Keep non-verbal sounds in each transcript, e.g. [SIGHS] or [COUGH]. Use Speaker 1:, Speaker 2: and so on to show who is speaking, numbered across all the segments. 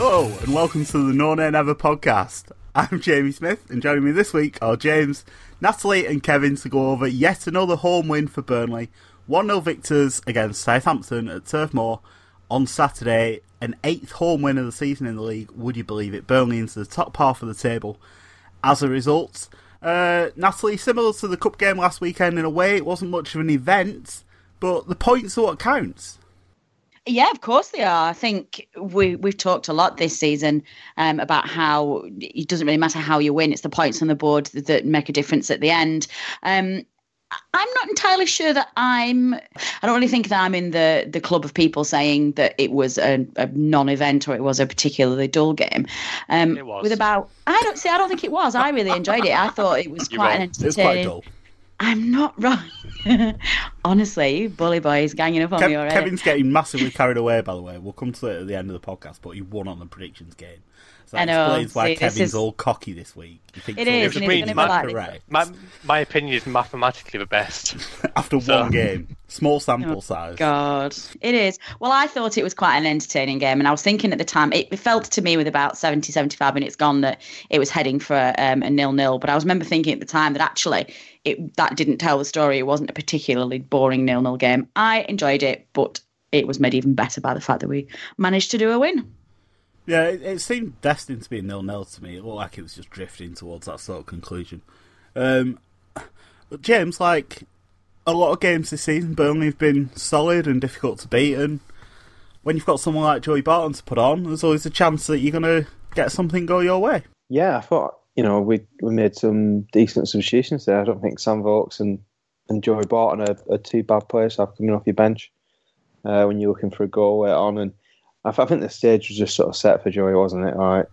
Speaker 1: Hello, and welcome to the No Nay Never podcast. I'm Jamie Smith, and joining me this week are James, Natalie, and Kevin to go over yet another home win for Burnley. 1 0 victors against Southampton at Turf Moor on Saturday, an eighth home win of the season in the league. Would you believe it? Burnley into the top half of the table as a result. Uh, Natalie, similar to the cup game last weekend in a way, it wasn't much of an event, but the points are what counts.
Speaker 2: Yeah, of course they are. I think we we've talked a lot this season um, about how it doesn't really matter how you win; it's the points on the board that make a difference at the end. Um, I'm not entirely sure that I'm. I don't really think that I'm in the the club of people saying that it was a, a non-event or it was a particularly dull game.
Speaker 3: Um, it was.
Speaker 2: With about, I don't see. I don't think it was. I really enjoyed it. I thought it was [LAUGHS] quite an entertaining. It was quite dull. I'm not [LAUGHS] wrong. Honestly, bully boy is ganging up on
Speaker 1: Kev-
Speaker 2: me already.
Speaker 1: Kevin's getting massively carried away, by the way. We'll come to it at the end of the podcast, but he won on the predictions game. So that
Speaker 2: I know.
Speaker 1: explains why
Speaker 2: See,
Speaker 1: Kevin's
Speaker 2: is...
Speaker 1: all cocky this week.
Speaker 2: You think it is,
Speaker 3: and
Speaker 2: it's
Speaker 3: like my, my, opinion is mathematically the best. [LAUGHS]
Speaker 1: After so. one game. Small sample
Speaker 2: oh,
Speaker 1: size.
Speaker 2: God. It is. Well, I thought it was quite an entertaining game, and I was thinking at the time, it felt to me with about 70, 75 minutes gone that it was heading for um, a nil-nil, but I was remember thinking at the time that actually it, that didn't tell the story. It wasn't a particularly boring nil-nil game. I enjoyed it, but it was made even better by the fact that we managed to do a win.
Speaker 1: Yeah, it, it seemed destined to be a nil-nil to me. It looked like it was just drifting towards that sort of conclusion. Um, but James, like a lot of games this season, Burnley have been solid and difficult to beat, and when you've got someone like Joey Barton to put on, there's always a chance that you're going to get something go your way.
Speaker 4: Yeah, I thought you know we we made some decent substitutions there. I don't think Sam Vokes and and Joey Barton are, are two bad players to have coming off your bench uh, when you're looking for a goal later on and I, I think the stage was just sort of set for Joey, wasn't it? All right.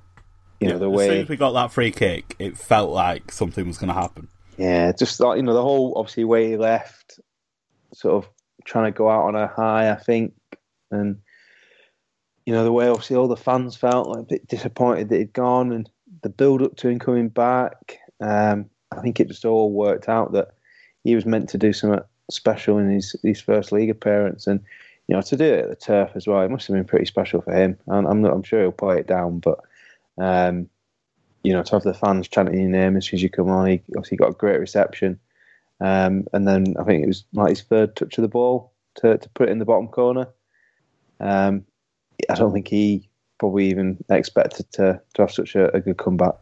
Speaker 4: You
Speaker 1: yeah,
Speaker 4: know, the way.
Speaker 1: As soon as we got that free kick, it felt like something was going to happen.
Speaker 4: Yeah, just like, you know, the whole, obviously, way he left, sort of trying to go out on a high, I think. And, you know, the way obviously all the fans felt like a bit disappointed that he'd gone and the build up to him coming back. Um, I think it just all worked out that he was meant to do something special in his, his first league appearance. And, you know, to do it at the turf as well, it must have been pretty special for him. And I'm I'm sure he'll play it down, but um, you know, to have the fans chanting your name as soon as you come on, he obviously got a great reception. Um, and then I think it was like his third touch of the ball to, to put it in the bottom corner. Um, I don't think he probably even expected to, to have such a, a good comeback.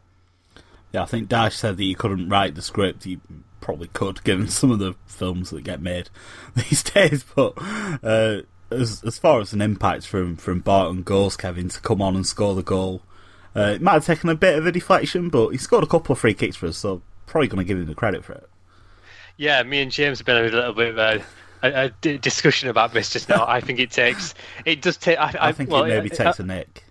Speaker 1: Yeah, I think Dyche said that you couldn't write the script. You probably could, given some of the films that get made [LAUGHS] these days. But uh, as as far as an impact from from Barton goals, Kevin to come on and score the goal, uh, it might have taken a bit of a deflection, but he scored a couple of free kicks for us, so probably going to give him the credit for it.
Speaker 3: Yeah, me and James have been having a little bit of a, a, a discussion about this just now. [LAUGHS] I think it takes, it does take. I,
Speaker 1: I, I think well, it maybe takes a nick.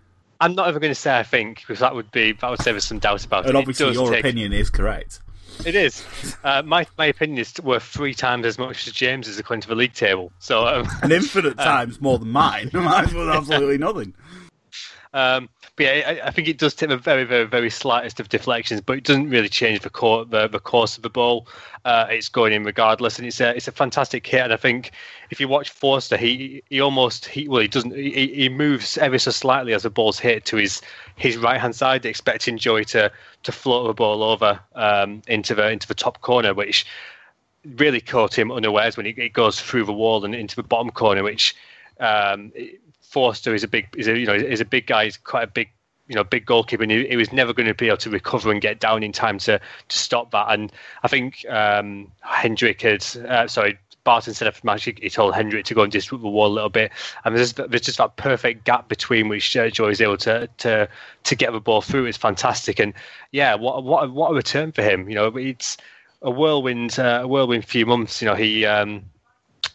Speaker 3: I'm not ever going to say I think because that would be that would say there's some doubt about
Speaker 1: and
Speaker 3: it.
Speaker 1: And obviously,
Speaker 3: it
Speaker 1: your
Speaker 3: take,
Speaker 1: opinion is correct.
Speaker 3: It is. [LAUGHS] Uh, my my opinion is worth three times as much as James's according to the league table. So um,
Speaker 1: an infinite [LAUGHS] uh, times more than mine. [LAUGHS] Mine's worth absolutely nothing.
Speaker 3: Um, but yeah, I, I, think it does take the very, very, very slightest of deflections, but it doesn't really change the, the, the course of the ball. Uh, it's going in regardless, and it's a it's a fantastic hit. And I think if you watch Forster, he he almost he well he doesn't he, he moves ever so slightly as the ball's hit to his his right hand side, expecting Joey to to float the ball over um, into the into the top corner, which really caught him unawares when it, it goes through the wall and into the bottom corner, which um, Forster is a big is a you know is a big guy. He's quite a big you know big goalkeeper, and he, he, was never going to be able to recover and get down in time to to stop that. And I think um, Hendrick had uh, sorry. Barton said after match, he told Hendrick to go and disrupt the wall a little bit, and there's, there's just that perfect gap between which Joy is able to to to get the ball through. It's fantastic, and yeah, what what what a return for him. You know, it's a whirlwind uh, a whirlwind few months. You know, he um,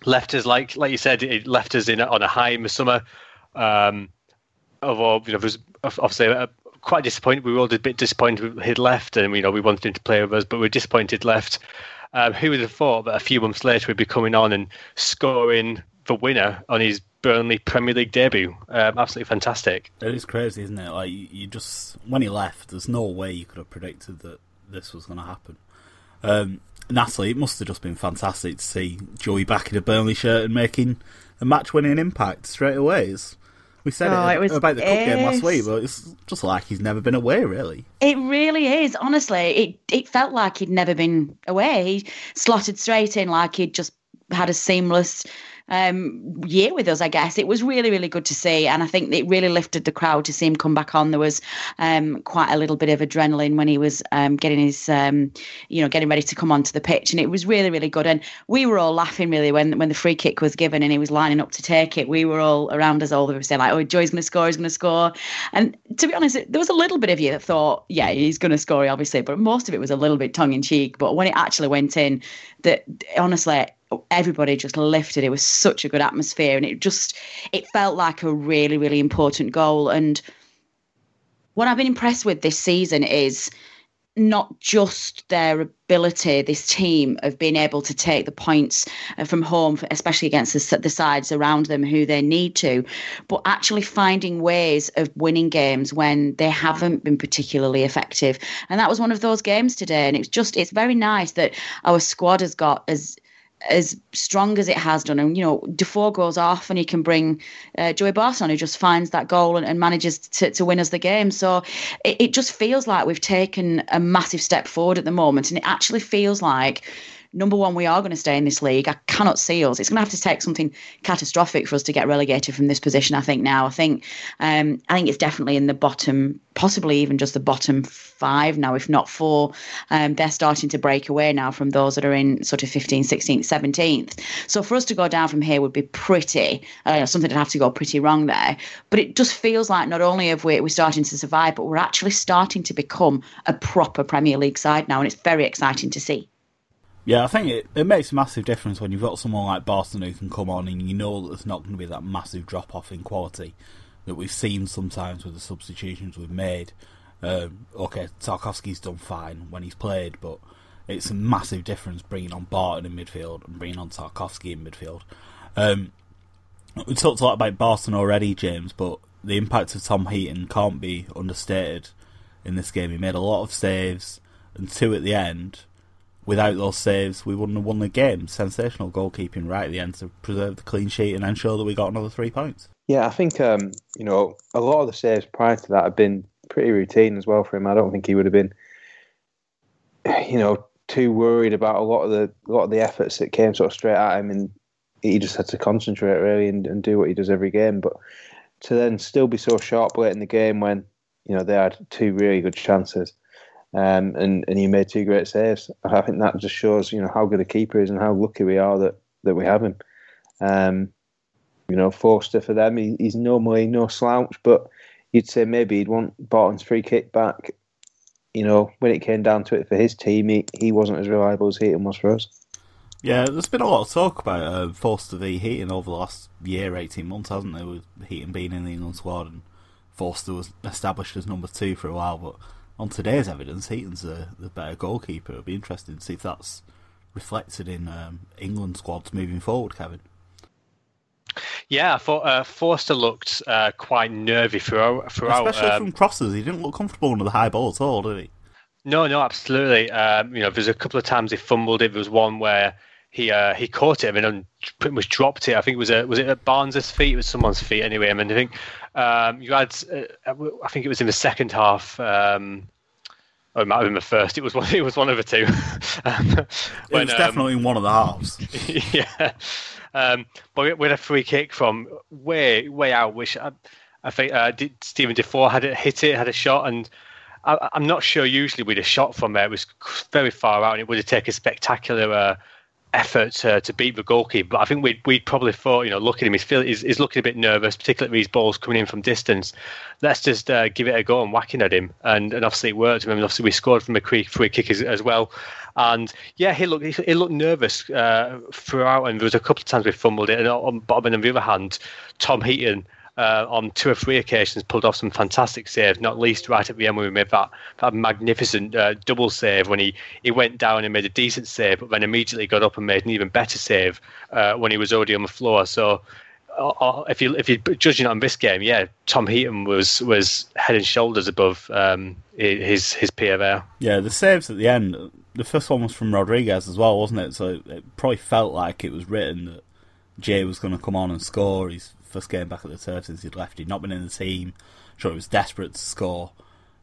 Speaker 3: left us like like you said, he left us in on a high in the summer. Um, although you know, was obviously uh, quite disappointed. We were all a bit disappointed he'd left, and you know we wanted him to play with us, but we are disappointed left. Um, who would have thought that a few months later we'd be coming on and scoring the winner on his Burnley Premier League debut? Um, absolutely fantastic.
Speaker 1: It is crazy, isn't it? Like you just when he left, there's no way you could have predicted that this was going to happen. Um, Natalie, it must have just been fantastic to see Joey back in a Burnley shirt and making a match-winning impact straight away. It's, we said oh, it, it about the cup game last week, but it's just like he's never been away, really.
Speaker 2: It really is. Honestly, it it felt like he'd never been away. He slotted straight in like he'd just had a seamless um, year with us, I guess. It was really, really good to see. And I think it really lifted the crowd to see him come back on. There was um, quite a little bit of adrenaline when he was um, getting his, um, you know, getting ready to come onto the pitch. And it was really, really good. And we were all laughing really when, when the free kick was given and he was lining up to take it. We were all around us, all the saying, like, oh, Joy's going to score, he's going to score. And to be honest, there was a little bit of you that thought, yeah, he's going to score, obviously. But most of it was a little bit tongue in cheek. But when it actually went in, that honestly, everybody just lifted. It was such a good atmosphere, and it just it felt like a really really important goal. And what I've been impressed with this season is not just their ability, this team, of being able to take the points uh, from home, especially against the, the, sides around them who they need to, but actually finding ways of winning games when they haven't been particularly effective. And that was one of those games today. And it's just, it's very nice that our squad has got as as strong as it has done. And, you know, Defour goes off and he can bring uh, Joey Barton, who just finds that goal and, and manages to, to win us the game. So it, it just feels like we've taken a massive step forward at the moment. And it actually feels like number one, we are going to stay in this league. I cannot see us. It's going to have to take something catastrophic for us to get relegated from this position. I think now. I think um, I think it's definitely in the bottom, possibly even just the bottom five now, if not four. Um, they're starting to break away now from those that are in sort of 15th, 16th, 17th. So for us to go down from here would be pretty uh, something that have to go pretty wrong there. But it just feels like not only have we we're starting to survive, but we're actually starting to become a proper Premier League side now, and it's very exciting to see.
Speaker 1: Yeah, I think it, it makes a massive difference when you've got someone like Barton who can come on and you know that there's not going to be that massive drop off in quality that we've seen sometimes with the substitutions we've made. Um, okay, Tarkowski's done fine when he's played, but it's a massive difference bringing on Barton in midfield and bringing on Tarkowski in midfield. Um, we talked a lot about Barton already, James, but the impact of Tom Heaton can't be understated in this game. He made a lot of saves and two at the end without those saves, we wouldn't have won the game. Sensational goalkeeping right at the end to preserve the clean sheet and ensure that we got another three points.
Speaker 4: Yeah, I think um, you know a lot of the saves prior to that have been pretty routine as well for him. I don't think he would have been, you know, too worried about a lot of the a lot of the efforts that came sort of straight at him, and he just had to concentrate really and, and do what he does every game. But to then still be so sharp late in the game when you know they had two really good chances um, and and he made two great saves. I think that just shows you know how good a keeper is and how lucky we are that that we have him. Um, you know, Forster for them, he, he's normally no slouch, but you'd say maybe he'd want Barton's free kick back. You know, when it came down to it for his team, he, he wasn't as reliable as Heaton was for us.
Speaker 1: Yeah, there's been a lot of talk about uh, Forster v Heaton over the last year, 18 months, hasn't there, with Heaton being in the England squad and Forster was established as number two for a while, but on today's evidence, Heaton's the, the better goalkeeper. It'll be interesting to see if that's reflected in um, England squads moving forward, Kevin.
Speaker 3: Yeah, I thought uh, Forster looked uh, quite nervy throughout. throughout
Speaker 1: Especially
Speaker 3: um,
Speaker 1: from crosses, he didn't look comfortable under the high ball at all, did he?
Speaker 3: No, no, absolutely. Um, you know, there's a couple of times he fumbled it. There was one where he uh, he caught it I mean, and pretty much dropped it. I think it was a, was it at Barnes's feet? It was someone's feet anyway. I mean, I think um, you had uh, I think it was in the second half. Um, or it might have been the first. It was one. [LAUGHS] It was one of the two. [LAUGHS]
Speaker 1: Um, when, it was definitely um, in one of the halves. [LAUGHS]
Speaker 3: yeah, um, but we had a free kick from way way out, which I, I think uh, Steven Defour had it hit it, had a shot, and I, am not sure usually we'd a shot from there it was very far out, and it would have taken a spectacular. Uh, effort to, beat the goalkeeper. But I think we'd, we'd probably thought, you know, looking at him, he's, feel, he's, he's looking a bit nervous, particularly these balls coming in from distance. Let's just uh, give it a go and whacking at him. And and obviously it worked. I mean, obviously we scored from a free, free kick as, as well. And yeah, he looked he looked nervous uh, throughout, and there was a couple of times we fumbled it. And on, but on the other hand, Tom Heaton uh, on two or three occasions pulled off some fantastic saves, not least right at the end when we made that, that magnificent uh, double save when he, he went down and made a decent save, but then immediately got up and made an even better save uh, when he was already on the floor. So uh, uh, if you if you're judging on this game, yeah, Tom Heaton was was head and shoulders above um, his his peer there.
Speaker 1: Yeah, the saves at the end. The first one was from Rodriguez as well, wasn't it? So it probably felt like it was written that Jay was going to come on and score. He's first game back at the turf since he'd left. He'd not been in the team. Sure, he was desperate to score,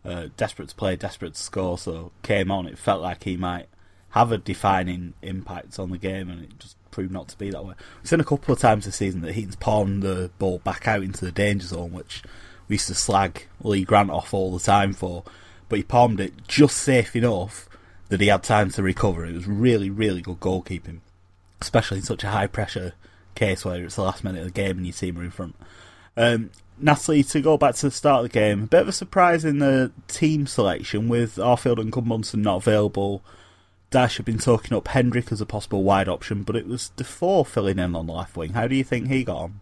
Speaker 1: uh, desperate to play, desperate to score. So came on. It felt like he might have a defining impact on the game, and it just proved not to be that way. We've seen a couple of times this season that Heaton's pawned the ball back out into the danger zone, which we used to slag Lee Grant off all the time for. But he palmed it just safe enough that he had time to recover. It was really, really good goalkeeping, especially in such a high pressure case where it's the last minute of the game and your team are in front. Um, Natalie, to go back to the start of the game, a bit of a surprise in the team selection with Arfield and Gudmundsson not available. Dyche had been talking up Hendrick as a possible wide option, but it was Defour filling in on the left wing. How do you think he got on?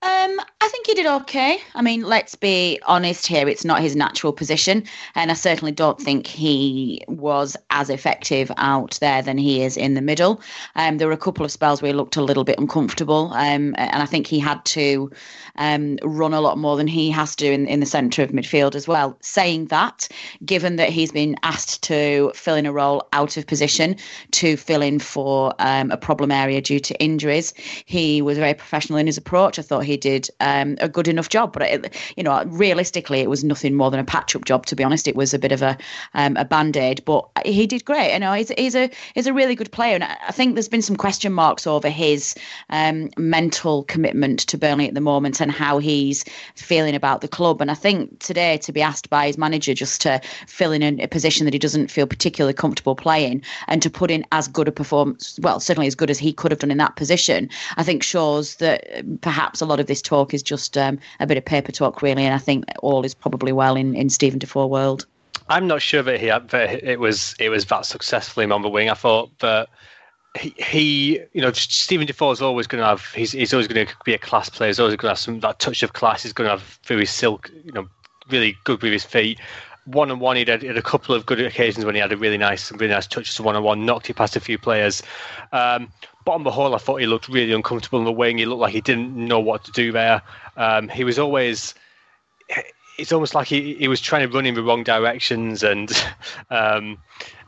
Speaker 2: Um, I think he did okay. I mean, let's be honest here, it's not his natural position. And I certainly don't think he was as effective out there than he is in the middle. Um, there were a couple of spells where he looked a little bit uncomfortable. Um, and I think he had to um, run a lot more than he has to in, in the centre of midfield as well. Saying that, given that he's been asked to fill in a role out of position to fill in for um, a problem area due to injuries, he was very professional in his approach. I thought he did. Um, a good enough job. But it, you know, realistically, it was nothing more than a patch-up job. To be honest, it was a bit of a um, a band-aid. But he did great. You know, he's, he's a he's a really good player, and I think there's been some question marks over his um, mental commitment to Burnley at the moment and how he's feeling about the club. And I think today to be asked by his manager just to fill in a, a position that he doesn't feel particularly comfortable playing and to put in as good a performance, well, certainly as good as he could have done in that position, I think shows that perhaps a lot of this talk is just um, a bit of paper talk, really. And I think all is probably well in, in Steven Defour world.
Speaker 3: I'm not sure that he that it was it was that successful him on the wing. I thought that he, he you know Steven Defour is always going to have he's, he's always going to be a class player. He's always going to have some that touch of class. He's going to have very silk, you know, really good with his feet. One on one, he had, a couple of good occasions when he had a really nice, really nice touches to one on one, knocked it past a few players. Um, but on the whole, I thought he looked really uncomfortable in the wing. He looked like he didn't know what to do there. Um, he was always. It's almost like he, he was trying to run in the wrong directions, and [LAUGHS] um,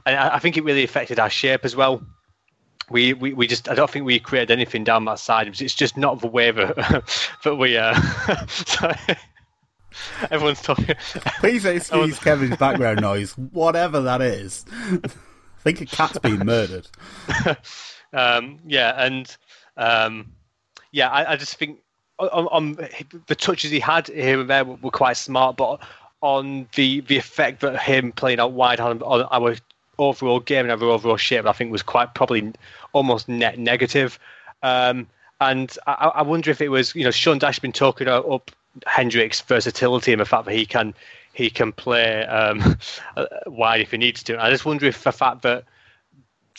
Speaker 3: and I, I think it really affected our shape as well. We, we, we just I don't think we created anything down that side. It's just not the way that, [LAUGHS] that we. Uh, [LAUGHS] sorry. [LAUGHS] Everyone's talking.
Speaker 1: Please [LAUGHS] excuse Kevin's background noise, whatever that is. [LAUGHS] I think a cat's been murdered.
Speaker 3: Um, yeah, and um, yeah, I, I, just think on, on, the touches he had here and there were, were, quite smart, but on the the effect that him playing out wide on, on our overall game and our overall shape, I think was quite probably almost net negative. Um, and I, I, wonder if it was, you know, Sean Dyche been talking up Hendrick's versatility and the fact that he can he can play um, [LAUGHS] wide if he needs to. I just wonder if the fact that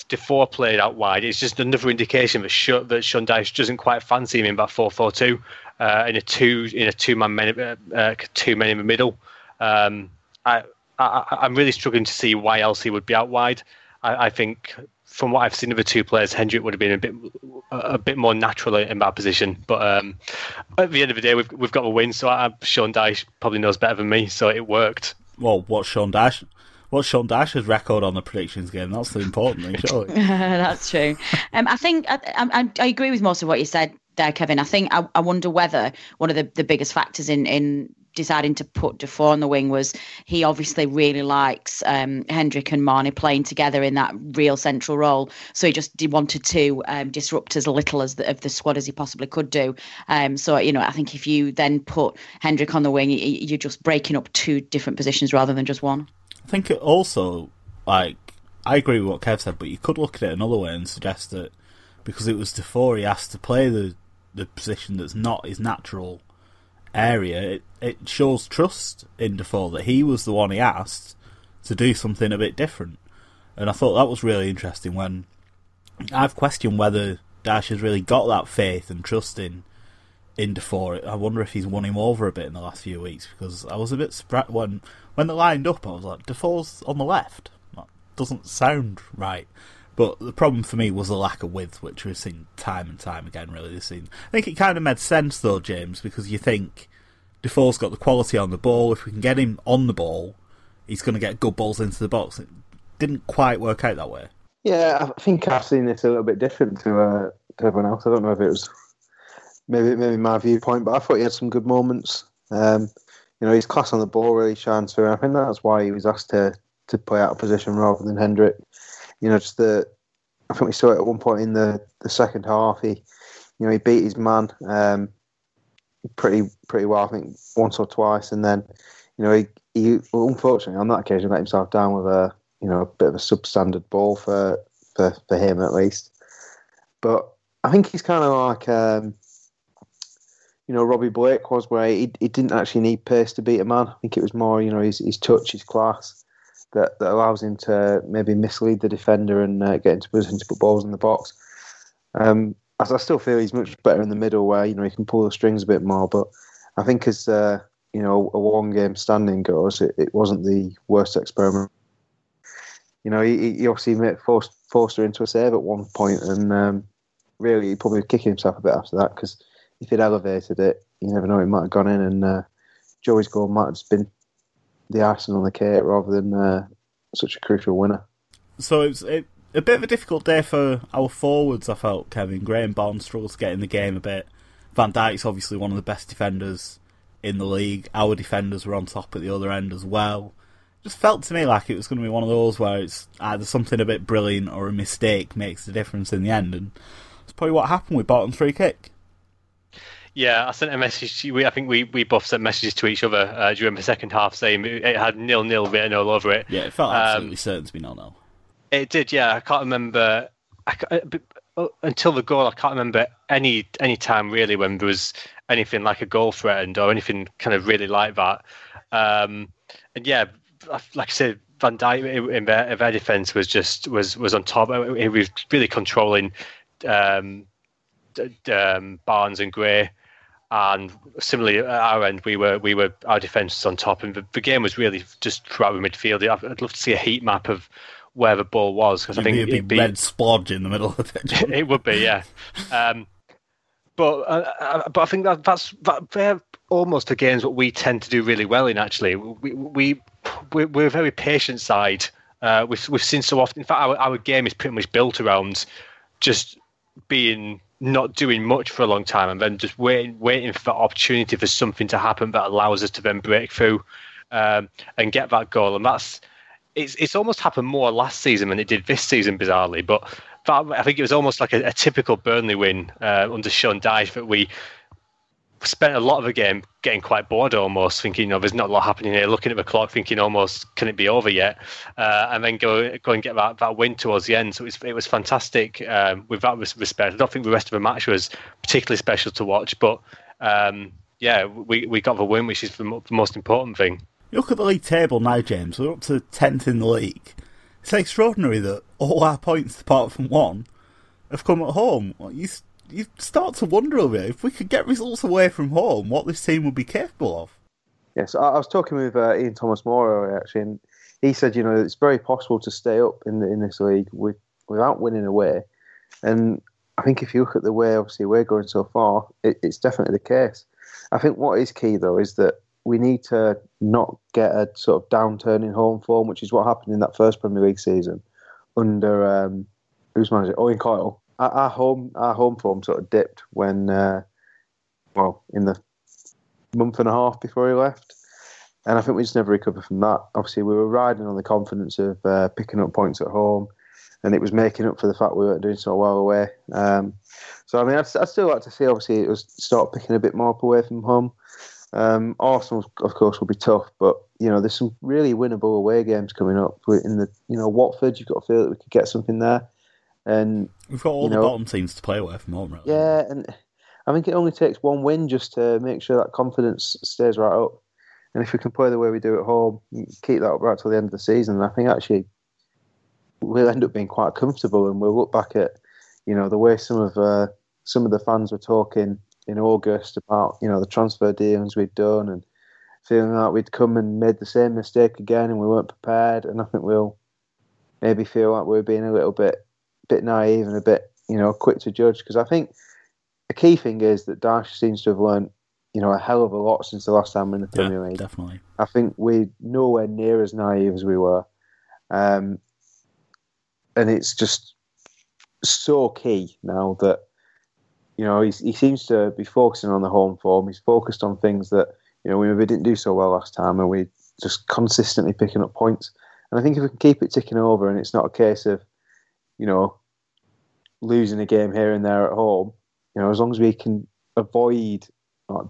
Speaker 3: Defour played out wide. is just another indication that Sh- that Sean Dyche doesn't quite fancy him in that four four two uh, in a two in a two man uh, uh, two men in the middle. Um, I, I am really struggling to see why else he would be out wide. I, I think from what I've seen of the two players, Hendrick would have been a bit a bit more natural in that position. But um, at the end of the day, we've we've got a win. So I, Sean Dyche probably knows better than me, so it worked.
Speaker 1: Well, what's Sean Dyche? What's Sean Dyche's record on the predictions game? That's the important thing, surely. [LAUGHS]
Speaker 2: That's true. Um, I think I, I, I, agree with most of what you said there, Kevin. I think I, I wonder whether one of the, the biggest factors in in deciding to put Defour on the wing was he obviously really likes um, Hendrick and Marney playing together in that real central role. So he just wanted to um, disrupt as little as the, of the squad as he possibly could do. Um, so you know, I think if you then put Hendrick on the wing, you're just breaking up two different positions rather than just one.
Speaker 1: I think it also like I agree with what Kev said, but you could look at it another way and suggest that because it was Defour, he asked to play the the position that's not his natural area, it, it shows trust in Defour that he was the one he asked to do something a bit different. And I thought that was really interesting when I've questioned whether Dyche has really got that faith and trust in in Defour. I wonder if he's won him over a bit in the last few weeks because I was a bit surprised when when they lined up. I was like, Defour's on the left. That doesn't sound right. But the problem for me was the lack of width, which we've seen time and time again, really, this season. I think it kind of made sense, though, James, because you think Defour's got the quality on the ball. If we can get him on the ball, he's going to get good balls into the box. It didn't quite work out that way.
Speaker 4: Yeah, I think I've seen this a little bit different to, uh, to everyone else. I don't know if it was maybe maybe my viewpoint, but I thought he had some good moments. Um, you know, his class on the ball really shines through. I think that's why he was asked to to play out of position rather than Hendrick you know, just the. I think we saw it at one point in the, the second half. He, you know, he beat his man um, pretty pretty well. I think once or twice, and then, you know, he, he unfortunately on that occasion let himself down with a you know a bit of a substandard ball for for, for him at least. But I think he's kind of like um, you know Robbie Blake was, where he, he didn't actually need pace to beat a man. I think it was more you know his, his touch, his class that, that allows him to maybe mislead the defender and uh, get into position to put balls in the box. Um, I, I still feel he's much better in the middle where you know he can pull the strings a bit more. But I think as uh, you know a one game standing goes, it, it wasn't the worst experiment. You know, he, he obviously made, forced her into a save at one point, and um, really he probably kicking himself a bit after that because if he'd elevated it, you never know, it might have gone in, and uh, Joey's goal might have been the icing on the cake rather than uh, such a crucial winner.
Speaker 1: So it was a bit of a difficult day for our forwards. I felt Kevin Graham Barnes struggled to get in the game a bit. Van Dijk's obviously one of the best defenders in the league. Our defenders were on top at the other end as well. Just felt to me like it was going to be one of those where it's either something a bit brilliant or a mistake makes the difference in the end, and that's probably what happened with Barton's free kick.
Speaker 3: Yeah, I sent a message. To, we, I think we, we both sent messages to each other uh, during the second half saying it had nil nil written all over it.
Speaker 1: Yeah, it felt absolutely um, certain to be nil nil.
Speaker 3: It did. Yeah, I can't remember I, uh, until the goal. I can't remember any any time really when there was anything like a goal threatened or anything kind of really like that. Um, and yeah, like I said, Van Dijk in their, their defence was just was was on top. He was really controlling um, um, Barnes and Gray and similarly at our end, we were we were our defence was on top, and the, the, game was really just throughout the midfield. I'd love to see a heat map of where the ball was
Speaker 1: because I think it'd be a red splodge in the middle of it. [LAUGHS]
Speaker 3: it would be, yeah. Um, but uh, uh, but I think that that's that they're almost the games what we tend to do really well in. Actually, we we we're, we're a very patient side. Uh, we've we've seen so often. In fact, our our game is pretty much built around just being not doing much for a long time and then just waiting waiting for opportunity for something to happen that allows us to then break through um, and get that goal. And that's it's it's almost happened more last season than it did this season, bizarrely. But that, I think it was almost like a, a typical Burnley win uh, under Sean Dyche that we spent a lot of the game getting quite bored almost, thinking, you know, there's not a lot happening here, looking at the clock, thinking almost, can it be over yet? Uh, and then go go and get that, that win towards the end. So it was, it was fantastic um, with that respect. I don't think the rest of the match was particularly special to watch, but um, yeah, we, we got the win, which is the, the most important thing.
Speaker 1: Look at the league table now, James. We're up to 10th in the league. It's extraordinary that all our points, apart from one, have come at home. You you start to wonder a bit if we could get results away from home, what this team would be capable of.
Speaker 4: Yes, I, was talking with uh, Ian Thomas Moore actually, and he said, you know, it's very possible to stay up in the, in this league with, without winning away. And I think if you look at the way, obviously, we're going so far, it, it's definitely the case. I think what is key, though, is that we need to not get a sort of downturn in home form, which is what happened in that first Premier League season under um, who's manager Owen Coyle. Our, home our home form sort of dipped when, uh, well, in the month and a half before he left, and I think we just never recovered from that. Obviously, we were riding on the confidence of uh, picking up points at home, and it was making up for the fact we weren't doing so well away. Um, so I mean, I'd, I'd, still like to see obviously it was start picking a bit more up away from home. Um, Arsenal, of course, will be tough, but you know there's some really winnable away games coming up. In the you know Watford, you've got to feel that we could get something there, and
Speaker 1: we've got all the know, bottom teams to play away from home, right?
Speaker 4: Yeah, and I think it only takes one win just to make sure that confidence stays right up. And if we can play the way we do at home, keep that up right till the end of the season, I think actually we'll end up being quite comfortable, and we'll look back at you know the way some of uh, some of the fans were talking in August about you know the transfer dealings we'd done and feeling like we'd come and made the same mistake again and we weren't prepared. And I think we'll maybe feel like we're being a little bit bit naive and a bit you know quick to judge because I think a key thing is that Dyche seems to have learned you know a hell of a lot since the last time we're in the Premier
Speaker 1: yeah,
Speaker 4: League.
Speaker 1: Definitely,
Speaker 4: I think we're nowhere near as naive as we were, um, and it's just so key now that you know, he seems to be focusing on the home form. He's focused on things that, you know, we maybe didn't do so well last time and we're just consistently picking up points. And I think if we can keep it ticking over and it's not a case of, you know, losing a game here and there at home, you know, as long as we can avoid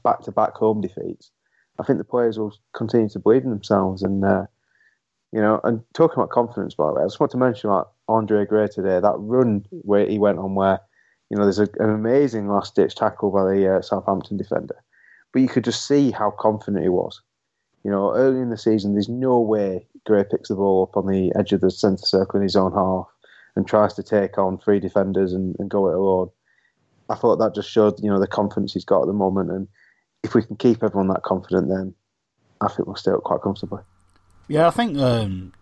Speaker 4: back to back home defeats, I think the players will continue to believe in themselves. And, uh, you know, and talking about confidence, by the way, I just want to mention about Andre Gray today, that run where he went on where you know, there's a, an amazing last ditch tackle by the uh, Southampton defender, but you could just see how confident he was. You know, early in the season, there's no way Gray picks the ball up on the edge of the centre circle in his own half and tries to take on three defenders and, and go it alone. I thought that just showed, you know, the confidence he's got at the moment. And if we can keep everyone that confident, then I think we'll stay up quite comfortably.
Speaker 1: Yeah, I think um,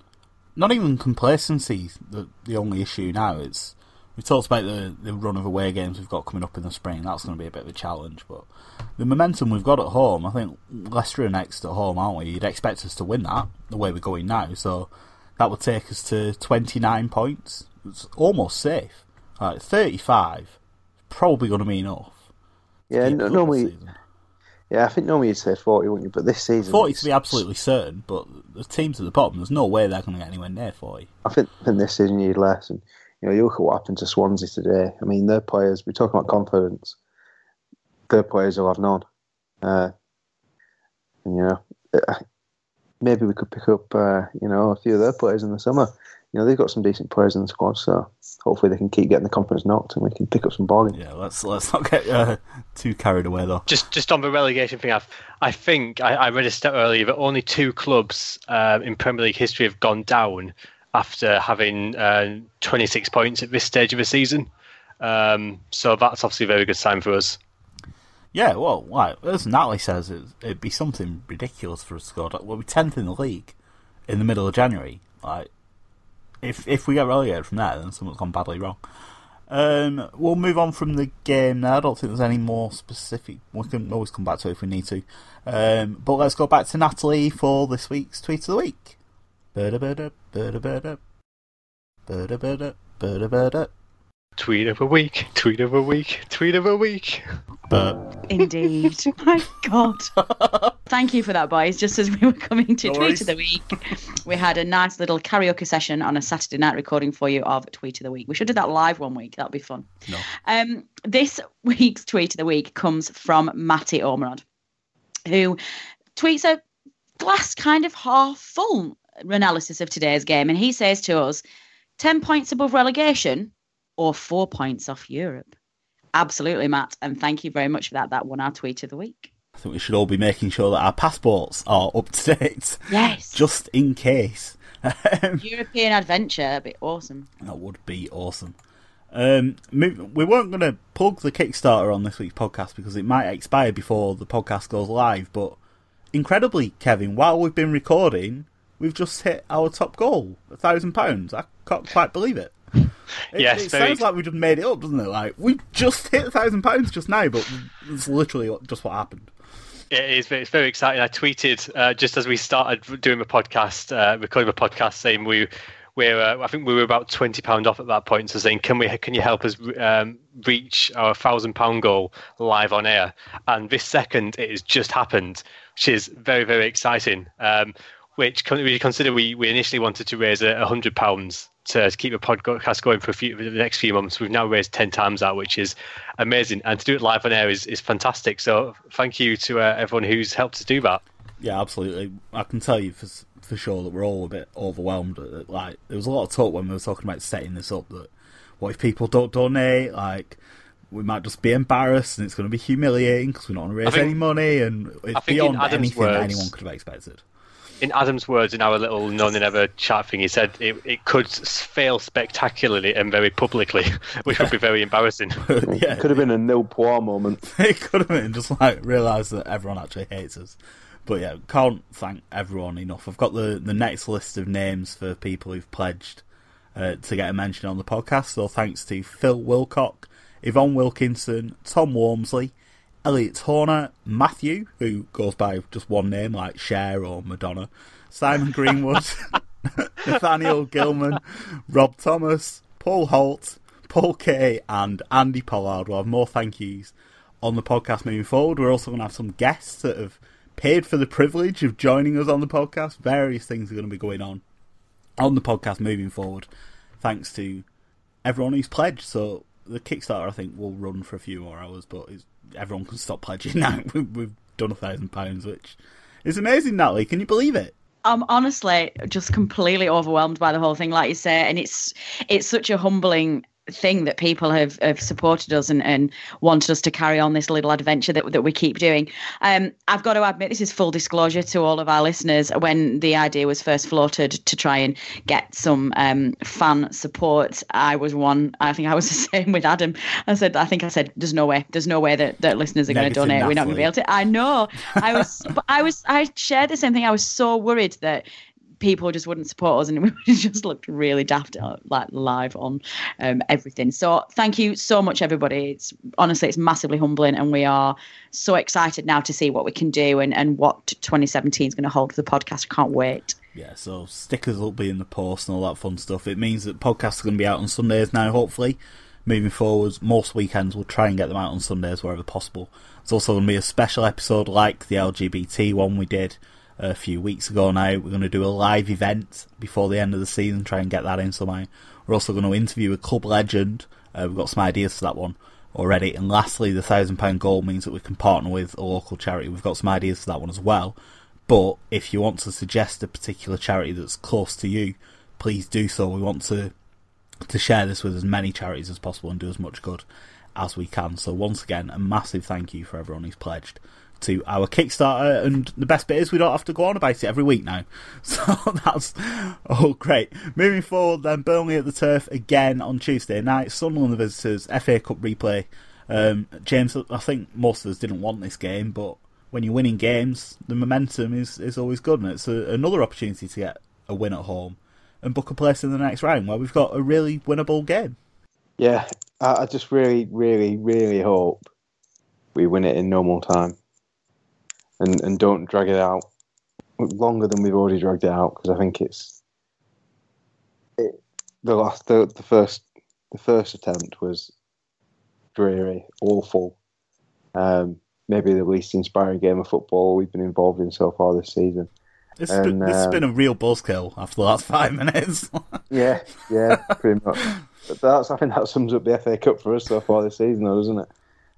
Speaker 1: not even complacency the the only issue now. It's we talked about the, the run of away games we've got coming up in the spring. That's going to be a bit of a challenge, but the momentum we've got at home, I think Leicester are next at home, aren't we? You'd expect us to win that the way we're going now, so that would take us to 29 points. It's almost safe. Like 35, probably going to be enough.
Speaker 4: Yeah, no, normally. Yeah, I think normally you'd say 40, wouldn't you? But this season.
Speaker 1: 40 to be absolutely certain, but the teams at the bottom, there's no way they're going to get anywhere near 40.
Speaker 4: I think, I think this season you need less. And you know, you look at what happened to Swansea today. I mean, their players. We're talking about confidence. Their players will have none. Uh, and, you know, uh, maybe we could pick up, uh, you know, a few of their players in the summer. You know, they've got some decent players in the squad, so hopefully they can keep getting the confidence knocked and we can pick up some bargains.
Speaker 1: Yeah, let's let's not get uh, too carried away though.
Speaker 3: Just just on the relegation thing, I've, I think I, I read a stat earlier that only two clubs uh, in Premier League history have gone down after having uh, 26 points at this stage of the season. Um, so that's obviously a very good sign for us.
Speaker 1: Yeah, well, like, as Natalie says, it, would be something ridiculous for us to go. We'll be tenth in the league in the middle of January. Like, if if we get relegated from there, then something's gone badly wrong. Um, we'll move on from the game now. I don't think there's any more specific. We can always come back to it if we need to. Um, but let's go back to Natalie for this week's tweet of the week. Tweet of
Speaker 3: a week, tweet of a week, tweet of a week.
Speaker 1: But
Speaker 2: indeed, [LAUGHS] my God. Thank you for that, boys. Just as we were coming to
Speaker 1: No
Speaker 2: tweet
Speaker 1: worries.
Speaker 2: of the week, we had a nice little karaoke session on a Saturday night recording for you of tweet of the week. We should do that live one week. That'd be fun.
Speaker 1: No.
Speaker 2: Um, this week's tweet of the week comes from Matty Ormerod, who tweets a glass kind of half full analysis of today's game, and he says to us, 10 points above relegation or four points off Europe. Absolutely, Matt, and thank you very much for that. That won our tweet of the week.
Speaker 1: I think we should all be making sure that our passports are up to date,
Speaker 2: Yes. [LAUGHS]
Speaker 1: just in case.
Speaker 2: European adventure, that'd be awesome.
Speaker 1: That would be awesome. Um, we weren't going to plug the Kickstarter on this week's podcast because it might expire before the podcast goes live. But incredibly, Kevin, while we've been recording, we've just hit our top goal, a thousand pounds. I can't quite believe it. It,
Speaker 3: Yes,
Speaker 1: it sounds like we just made it up, doesn't it? Like we just hit a thousand pounds just now, but it's literally just what happened.
Speaker 3: It is. It's very exciting. I tweeted uh, just as we started doing the podcast, uh, recording the podcast, saying we we're. Uh, I think we were about twenty pound off at that point. So saying, can we? Can you help us um, reach our thousand pound goal live on air? And this second, it has just happened, which is very very exciting. Um, which we consider we, we initially wanted to raise a hundred pounds to, keep the podcast going for a few for the next few months. We've now raised ten times that, which is amazing, and to do it live on air is, is fantastic. So thank you to uh, everyone who's helped us do that.
Speaker 1: Yeah, absolutely. I can tell you for for sure that we're all a bit overwhelmed. Like there was a lot of talk when we were talking about setting this up that what if people don't donate? Like we might just be embarrassed and it's going to be humiliating because we're not going to raise
Speaker 3: think-
Speaker 1: any money, and it's beyond anything
Speaker 3: words-
Speaker 1: that anyone could have expected.
Speaker 3: In Adam's words, in our little No Nay Never chat thing, he said it, it could fail spectacularly and very publicly, [LAUGHS] which would be very embarrassing. [LAUGHS]
Speaker 1: yeah, It
Speaker 4: Could have been a nil poir moment. [LAUGHS]
Speaker 1: it could have been just like realise that everyone actually hates us. But yeah, can't thank everyone enough. I've got the, the next list of names for people who've pledged uh, to get a mention on the podcast. So thanks to Phil Wilcock, Yvonne Wilkinson, Tom Wormsley, Elliot Horner, Matthew, who goes by just one name like Cher or Madonna, Simon Greenwood, [LAUGHS] [LAUGHS] Nathaniel Gilman, Rob Thomas, Paul Holt, Paul Kay, and Andy Pollard. We'll have more thank yous on the podcast moving forward. We're also going to have some guests that have paid for the privilege of joining us on the podcast. Various things are going to be going on on the podcast moving forward, thanks to everyone who's pledged. So the Kickstarter, I think, will run for a few more hours, but it's, everyone can stop pledging now. [LAUGHS] We've, we've done a thousand pounds, which is amazing, Natalie. Can you believe it?
Speaker 2: I'm honestly just completely overwhelmed by the whole thing, like you say, and it's it's such a humbling thing that people have, have supported us and, and wanted us to carry on this little adventure that, that we keep doing. Um, I've got to admit, this is full disclosure to all of our listeners. When the idea was first floated to try and get some um, fan support, I was one. I think I was [LAUGHS] the same with Adam. I said, I think I said, there's no way, there's no way that, that listeners are going to donate. We're not going to be able to. I know. I was, [LAUGHS] I was, I shared the same thing. I was so worried that people just wouldn't support us and [LAUGHS] we just looked really daft uh, like live on um, everything so thank you so much everybody it's honestly it's massively humbling and we are so excited now to see what we can do and, and what 2017 is going to hold for the podcast i can't wait
Speaker 1: Yeah, so stickers will be in the post and all that fun stuff. It means that podcasts are going to be out on Sundays now, hopefully. Moving forwards, most weekends we'll try and get them out on Sundays wherever possible. It's also going to be a special episode like the LGBT one we did a few weeks ago now. We're going to do a live event before the end of the season, try and get that in somehow. We're also going to interview a club legend. Uh, we've got some ideas for that one already. And lastly, the thousand pound goal means that we can partner with a local charity. We've got some ideas for that one as well. But if you want to suggest a particular charity that's close to you, please do so. We want to to share this with as many charities as possible and do as much good as we can. So once again, a massive thank you for everyone who's pledged to our Kickstarter. And the best bit is we don't have to go on about it every week now. [LAUGHS] So that's all great. Moving forward, then Burnley at the turf again on Tuesday night. Sunderland the visitors. FA Cup replay. Um, James, I think most of us didn't want this game, but when you're winning games, the momentum is, is always good, and it's a, another opportunity to get a win at home and book a place in the next round where we've got a really winnable game.
Speaker 4: Yeah, I just really, really, really hope we win it in normal time, and and don't drag it out longer than we've already dragged it out because I think it's it, the last the, the first the first attempt was dreary, awful. Um, maybe the least inspiring game of football we've been involved in so far this season.
Speaker 1: This, has been, has
Speaker 4: um,
Speaker 1: been a real buzzkill after the last [LAUGHS] five minutes. [LAUGHS]
Speaker 4: Yeah, yeah, pretty much. But that's I think that sums up the FA Cup for us so far this season, though, doesn't it?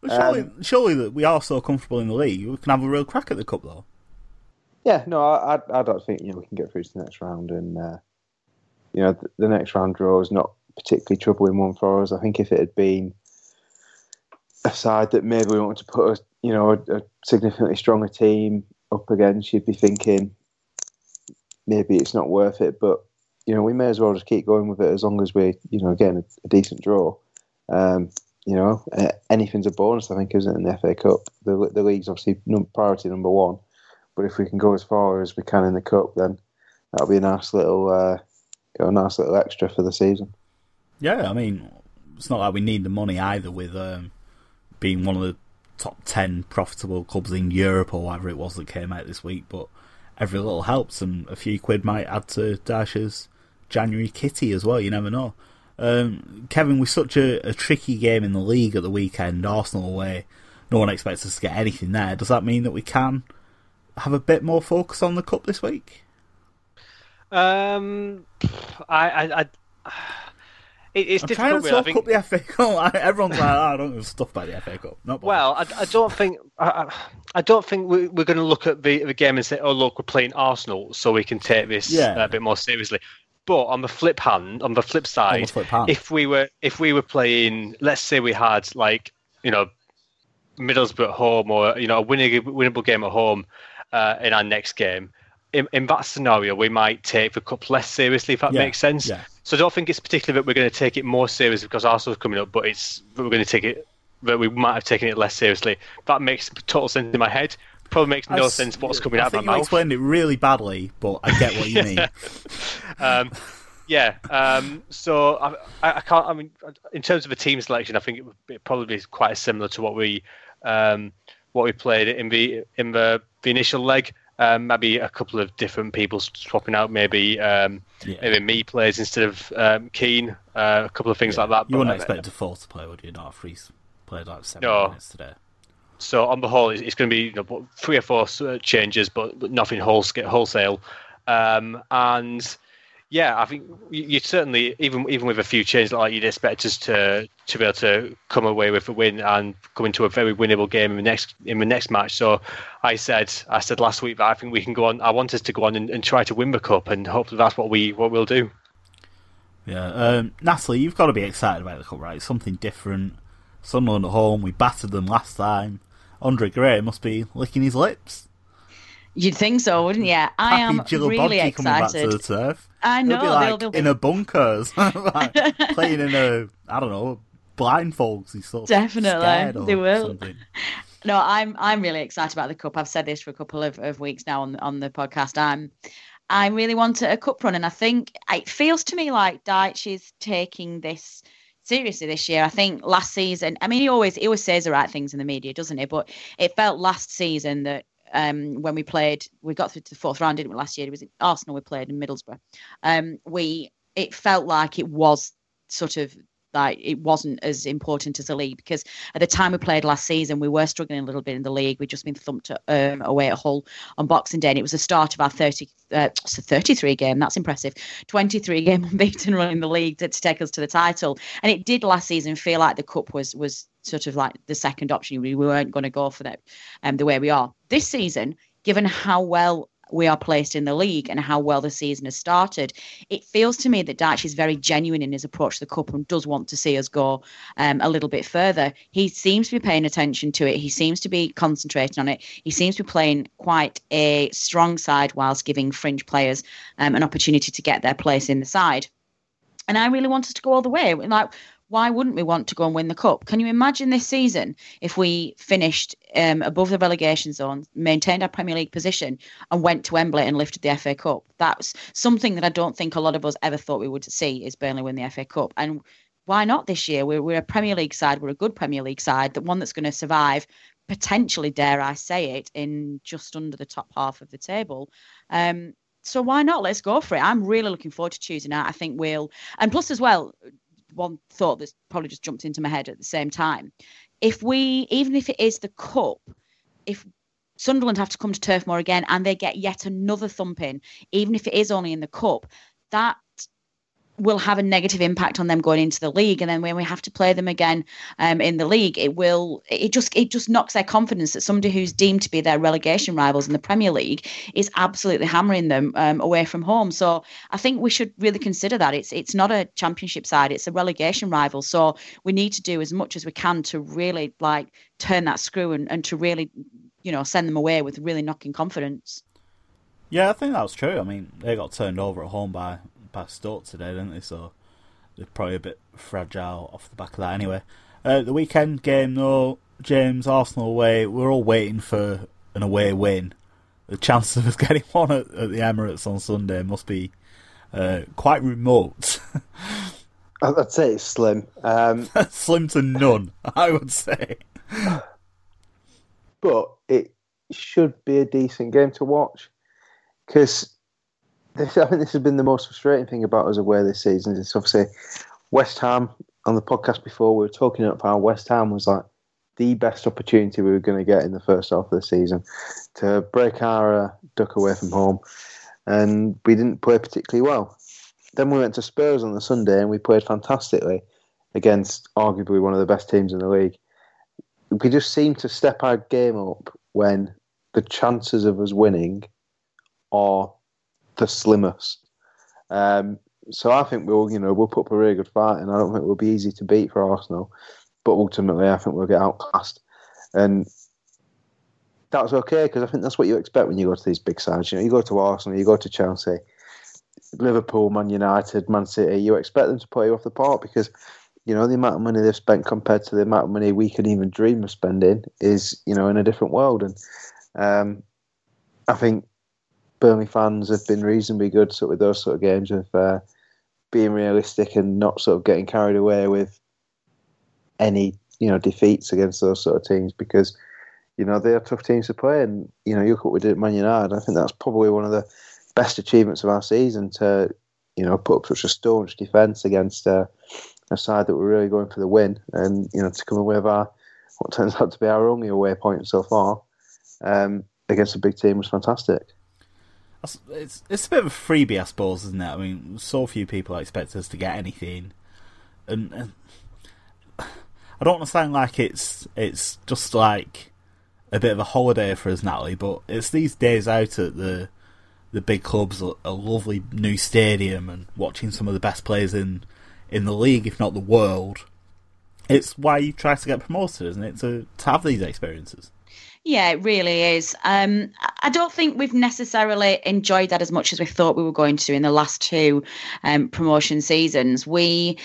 Speaker 1: But surely,
Speaker 4: Um,
Speaker 1: surely that we are so comfortable in the league, we can have a real crack at the cup, though.
Speaker 4: Yeah, no, I, I, don't think you know we can get through to the next round, and uh, you know the, the next round draw is not particularly troubling one for us. I think if it had been a side that maybe we wanted to put a you know a, a significantly stronger team up against, you'd be thinking maybe it's not worth it. But you know we may as well just keep going with it as long as we're you know getting a, a decent draw. Um, you know, uh, anything's a bonus. I think, isn't it, in the FA Cup? The the league's obviously priority number one. But if we can go as far as we can in the cup, then that'll be a nice little, uh, a nice little extra for the season.
Speaker 1: Yeah, I mean, it's not like we need the money either. With um, being one of the top ten profitable clubs in Europe or whatever it was that came out this week, but every little helps, and a few quid might add to Dyche's January kitty as well. You never know. Um, Kevin, with such a, a, tricky game in the league at the weekend, Arsenal away, no one expects us to get anything there. Does that mean that we can have a bit more focus on the cup this week?
Speaker 3: Um, I, I, I it, it's
Speaker 1: I'm
Speaker 3: difficult.
Speaker 1: Trying to talk think... up the FA Cup. [LAUGHS] Everyone's like, oh, "I don't give stuff about the FA Cup." Not
Speaker 3: well, I, I, don't think I, I don't think we, are going to look at the, the game and say, "Oh, look, we're playing Arsenal, so we can take this yeah. a bit more seriously." But on the flip hand, on the flip side, the flip if we were if we were playing, let's say we had like you know Middlesbrough at home or you know a winning, winnable game at home uh, in our next game. In, in, that scenario, we might take the cup less seriously, if that yeah, makes sense. Yeah. So I don't think it's particularly that we're going to take it more seriously because Arsenal's coming up, but it's we're going to take it that we might have taken it less seriously. That makes total sense in my head. Probably makes no I, sense what's coming
Speaker 1: I
Speaker 3: out of my
Speaker 1: mouth.
Speaker 3: I
Speaker 1: think you explained it really badly, but I get what you mean. [LAUGHS]
Speaker 3: um, yeah. Um, so I, I, can't. I mean, in terms of a team selection, I think it would probably be quite similar to what we um, what we played in the in the, the initial leg. Um, maybe a couple of different people swapping out. Maybe um, yeah. maybe Mee plays instead of um, Keane. Uh, a couple of things yeah. like that.
Speaker 1: You wouldn't uh, expect Defour to play, would you? Not if Reece played like seven no. minutes today.
Speaker 3: So on the whole, it's, going to be you know, three or four changes, but, nothing wholesale. Um, and yeah, I think you certainly even even with a few changes like you'd expect us to to be able to come away with a win and come into a very winnable game in the next in the next match. So I said I said last week that I think we can go on. I want us to go on and, and try to win the cup, and hopefully that's what we what we'll do.
Speaker 1: Yeah, um, Natalie, you've got to be excited about the cup, right? something different. Sunderland at home, we battered them last time. Andre Gray must be licking his lips.
Speaker 2: You'd think so, wouldn't you? I Happy am Jill really excited. Coming back to the. I know.
Speaker 1: Like they'll, they'll be... in a bunkers, [LAUGHS] like [LAUGHS] playing in a I don't know blindfolds. He's sort of definitely they will. Something.
Speaker 2: No, I'm I'm really excited about the cup. I've said this for a couple of, of weeks now on on the podcast. I'm I really want a cup run, and I think it feels to me like Dyche is taking this seriously this year. I think last season, I mean, he always he always says the right things in the media, doesn't he? But it felt last season that um, when we played, we got through to the fourth round, didn't we? Last year, it was Arsenal. We played in Middlesbrough. Um, we it felt like it was sort of like it wasn't as important as the league because at the time we played last season we were struggling a little bit in the league. We'd just been thumped um, away at Hull on Boxing Day and it was the start of our 30 uh, 33 game that's impressive 23 game [LAUGHS] unbeaten run in the league to, to, take us to the title. And it did last season feel like the cup was was sort of like the second option. We weren't going to go for that um, the way we are. This season given how well we are placed in the league and how well the season has started. It feels to me that Dyche is very genuine in his approach to the cup and does want to see us go um, a little bit further. He seems to be paying attention to it. He seems to be concentrating on it. He seems to be playing quite a strong side whilst giving fringe players um, an opportunity to get their place in the side. And I really wanted to go all the way. Like why wouldn't we want to go and win the cup? Can you imagine this season if we finished um, above the relegation zone, maintained our Premier League position, and went to Wembley and lifted the FA Cup? That's something that I don't think a lot of us ever thought we would see is Burnley win the FA Cup. And why not this year? We're, we're a Premier League side. We're a good Premier League side, the one that's going to survive potentially, dare I say it, in just under the top half of the table. Um, so why not? Let's go for it. I'm really looking forward to choosing out. I think we'll, and plus as well, one thought that's probably just jumped into my head at the same time. If we, even if it is the cup, if Sunderland have to come to Turf Moor again and they get yet another thumping, even if it is only in the cup, that will have a negative impact on them going into the league. And then when we have to play them again um, in the league it will it just it just knocks their confidence that somebody who's deemed to be their relegation rivals in the premier league is absolutely hammering them um, away from home. So i think we should really consider that. It's it's not a championship side it's a relegation rival. So we need to do as much as we can to really like turn that screw and, and to really you know send them away with really knocking confidence.
Speaker 1: Yeah, I think that was true. I mean, they got turned over at home by past Stoke today, didn't they? So they're probably a bit fragile off the back of that anyway. Uh, the weekend game, though, James, Arsenal away, we're all waiting for an away win the chances of us [LAUGHS] getting one at, at the Emirates on Sunday must be uh, quite remote. [LAUGHS]
Speaker 4: I'd say it's slim. Um, [LAUGHS]
Speaker 1: slim to none, I would say.
Speaker 4: But it should be a decent game to watch because I think this has been the most frustrating thing about us away this season. It's obviously West Ham on the podcast before we were talking about how West Ham was like the best opportunity we were going to get in the first half of the season to break our uh, duck away from home, and we didn't play particularly well. Then we went to Spurs on the Sunday and we played fantastically against arguably one of the best teams in the league. We just seem to step our game up when the chances of us winning are the slimmest. Um, so I think we'll, you know, we'll put up a really good fight, and I don't think we'll be easy to beat for Arsenal. But ultimately, I think we'll get outclassed, and that's okay because I think that's what you expect when you go to these big sides. You know, you go to Arsenal, you go to Chelsea, Liverpool, Man United, Man City. You expect them to play you off the park because you know the amount of money they've spent compared to the amount of money we can even dream of spending is you know in a different world. And um, I think Burnley fans have been reasonably good sort of with those sort of games of uh, being realistic and not sort of getting carried away with any you know defeats against those sort of teams because you know they're tough teams to play and you know look what we did at Man United I think that's probably one of the best achievements of our season to you know put up such a staunch defence against uh, a side that were really going for the win and you know to come away with our what turns out to be our only away point so far um, against a big team was fantastic.
Speaker 1: It's it's a bit of a freebie, I suppose, isn't it? I mean, so few people expect us to get anything, and, I don't want to sound like it's it's just like a bit of a holiday for us, Natalie, but it's these days out at the the big clubs, a, a lovely new stadium, and watching some of the best players in in the league, if not the world. It's why you try to get promoted, isn't it? To to have these experiences.
Speaker 2: Yeah, it really is. Um, I don't think we've necessarily enjoyed that as much as we thought we were going to in the last two um, promotion seasons. We,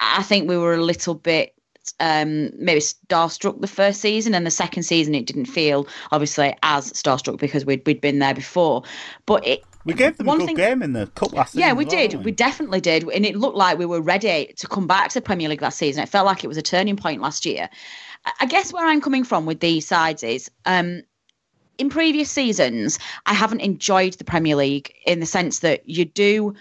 Speaker 2: I think we were a little bit um, maybe starstruck the first season, and the second season it didn't feel obviously as starstruck because we'd we'd been there before. But it
Speaker 1: we gave them a good thing, game in the cup last
Speaker 2: yeah,
Speaker 1: season.
Speaker 2: Yeah, we did. We? we? definitely did, and it looked like we were ready to come back to the Premier League last season. It felt like it was a turning point last year. I guess where I'm coming from with these sides is um, in previous seasons, I haven't enjoyed the Premier League in the sense that you do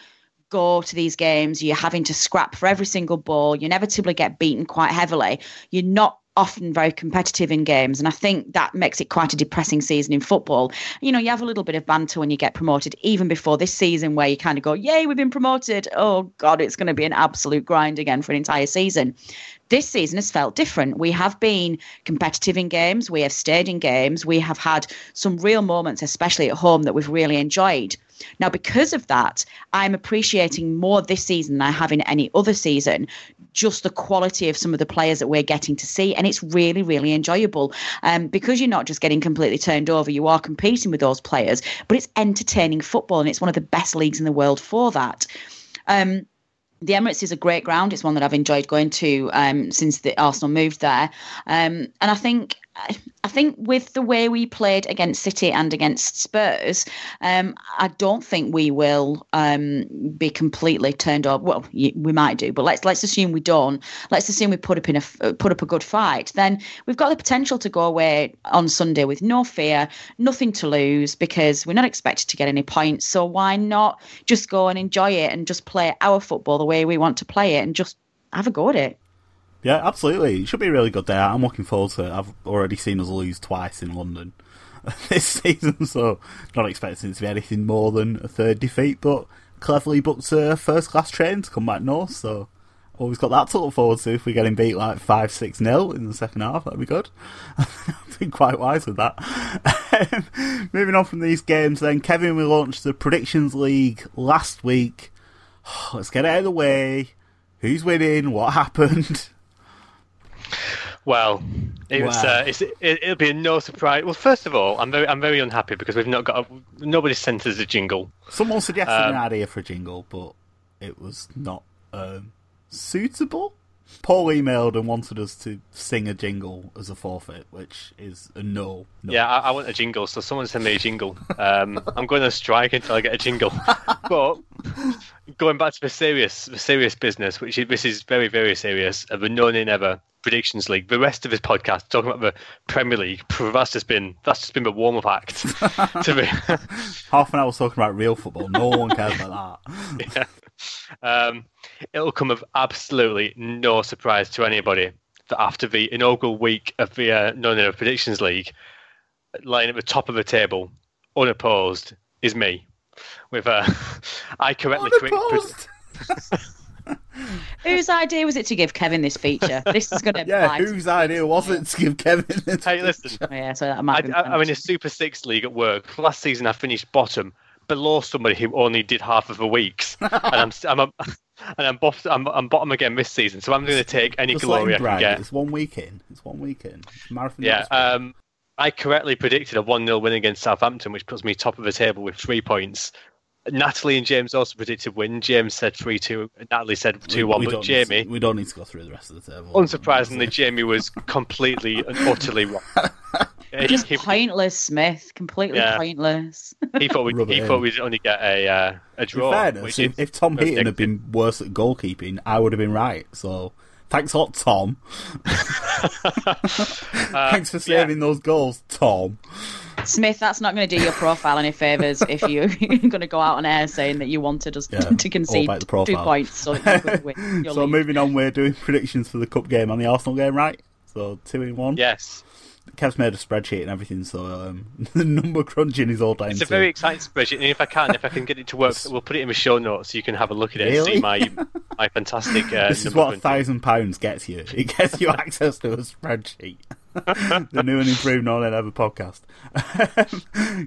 Speaker 2: go to these games, you're having to scrap for every single ball, you inevitably get beaten quite heavily. You're not often very competitive in games. And I think that makes it quite a depressing season in football. You know, you have a little bit of banter when you get promoted, even before this season, where you kind of go, Yay, we've been promoted. Oh, God, it's going to be an absolute grind again for an entire season. This season has felt different. We have been competitive in games, we have stayed in games, we have had some real moments, especially at home, that we've really enjoyed. Now, because of that, I'm appreciating more this season than I have in any other season, just the quality of some of the players that we're getting to see. And it's really, really enjoyable um, because you're not just getting completely turned over, you are competing with those players, but it's entertaining football. And it's one of the best leagues in the world for that. Um, the Emirates is a great ground. It's one that I've enjoyed going to um, since the Arsenal moved there, um, and I think I think with the way we played against City and against Spurs, um, I don't think we will um, be completely turned off. Well, we might do, but let's let's assume we don't. Let's assume we put up in a put up a good fight. Then we've got the potential to go away on Sunday with no fear, nothing to lose because we're not expected to get any points. So why not just go and enjoy it and just play our football the way we want to play it and just have a go at it.
Speaker 1: Yeah, absolutely. It should be a really good day. I'm looking forward to it. I've already seen us lose twice in London [LAUGHS] this season, so not expecting it to be anything more than a third defeat, but cleverly booked a first class train to come back north, so always got that to look forward to. If we're getting beat like 5 6 0 in the second half, that'd be good. [LAUGHS] I've been quite wise with that. [LAUGHS] Moving on from these games, then, Kevin, we launched the Predictions League last week. [SIGHS] Let's get out of the way. Who's winning? What happened?
Speaker 3: Well, it wow. was. Uh, it, will be a no surprise. Well, first of all, I'm very, I'm very unhappy because we've not got. A, nobody sent us a jingle.
Speaker 1: Someone suggested um, an idea for a jingle, but it was not um, suitable. Paul emailed and wanted us to sing a jingle as a forfeit, which is a no. no.
Speaker 3: Yeah, I, I want a jingle, so someone send me a jingle. Um, I'm going to strike until I get a jingle. [LAUGHS] but going back to the serious, the serious business, which is, this is very, very serious, of the no never predictions league. The rest of this podcast talking about the Premier League, that's just been that's just been the warm up act. to me. [LAUGHS]
Speaker 1: Half an hour talking about real football. No one cares about that. [LAUGHS]
Speaker 3: yeah. Um, it'll come of absolutely no surprise to anybody that after the inaugural week of the uh, No Nay Predictions League, lying at the top of the table, unopposed, is me. With uh, [LAUGHS] I correctly
Speaker 1: Unopposed. [LAUGHS]
Speaker 2: Whose idea was it to give Kevin this feature? This is going [LAUGHS] to
Speaker 1: Yeah, whose idea was it to give Kevin this?
Speaker 3: Hey, listen.
Speaker 2: Oh, yeah, so that
Speaker 3: I,
Speaker 2: might be
Speaker 3: I, I'm in a Super Six league at work. Last season, I finished bottom, below somebody who only did half of the weeks, [LAUGHS] and I'm I'm, a, and I'm, bof- I'm I'm bottom again this season. So I'm going to take any
Speaker 1: Just
Speaker 3: glory I can get.
Speaker 1: It's one week in. It's one week in. Marathon.
Speaker 3: Yeah, um, I correctly predicted a 1 0 win against Southampton, which puts me top of the table with three points. Natalie and James also predicted win. James said 3 2. Natalie said 2 1.
Speaker 1: We
Speaker 3: But
Speaker 1: don't
Speaker 3: Jamie,
Speaker 1: need to- we don't need to go through the rest of the table.
Speaker 3: unsurprisingly, Jamie was completely [LAUGHS] and utterly wrong. [LAUGHS]
Speaker 2: Just
Speaker 3: he,
Speaker 2: pointless, Smith. Completely
Speaker 3: Yeah.
Speaker 2: pointless. [LAUGHS]
Speaker 3: he thought we'd,
Speaker 1: Rub
Speaker 3: he
Speaker 1: in.
Speaker 3: thought we'd only get a uh, a
Speaker 1: In
Speaker 3: draw.
Speaker 1: fairness, if, if Tom
Speaker 3: most
Speaker 1: Heaton had been worse at goalkeeping, I would have been right. So thanks a lot, Tom. thanks for
Speaker 3: yeah.
Speaker 1: saving those goals, Tom.
Speaker 2: Smith, that's not going to do your profile any favours if [LAUGHS] you're going to go out on air saying that you wanted us
Speaker 1: Yeah,
Speaker 2: to concede
Speaker 1: about the
Speaker 2: two points so that you win [LAUGHS] your
Speaker 1: so moving on, we're doing predictions for the cup game and the Arsenal game, right? So two in one.
Speaker 3: Yes.
Speaker 1: Kev's made a spreadsheet and everything, so um, [LAUGHS] the number crunching is all down
Speaker 3: It's a very exciting spreadsheet, and if I can, if I can get it to work, [LAUGHS] we'll put it in the show notes so you can have a look at it and
Speaker 1: Really?
Speaker 3: see my [LAUGHS] my fantastic. Uh,
Speaker 1: This is what a thousand pounds gets you. It gets you access to a spreadsheet. the new and improved Non Ever podcast.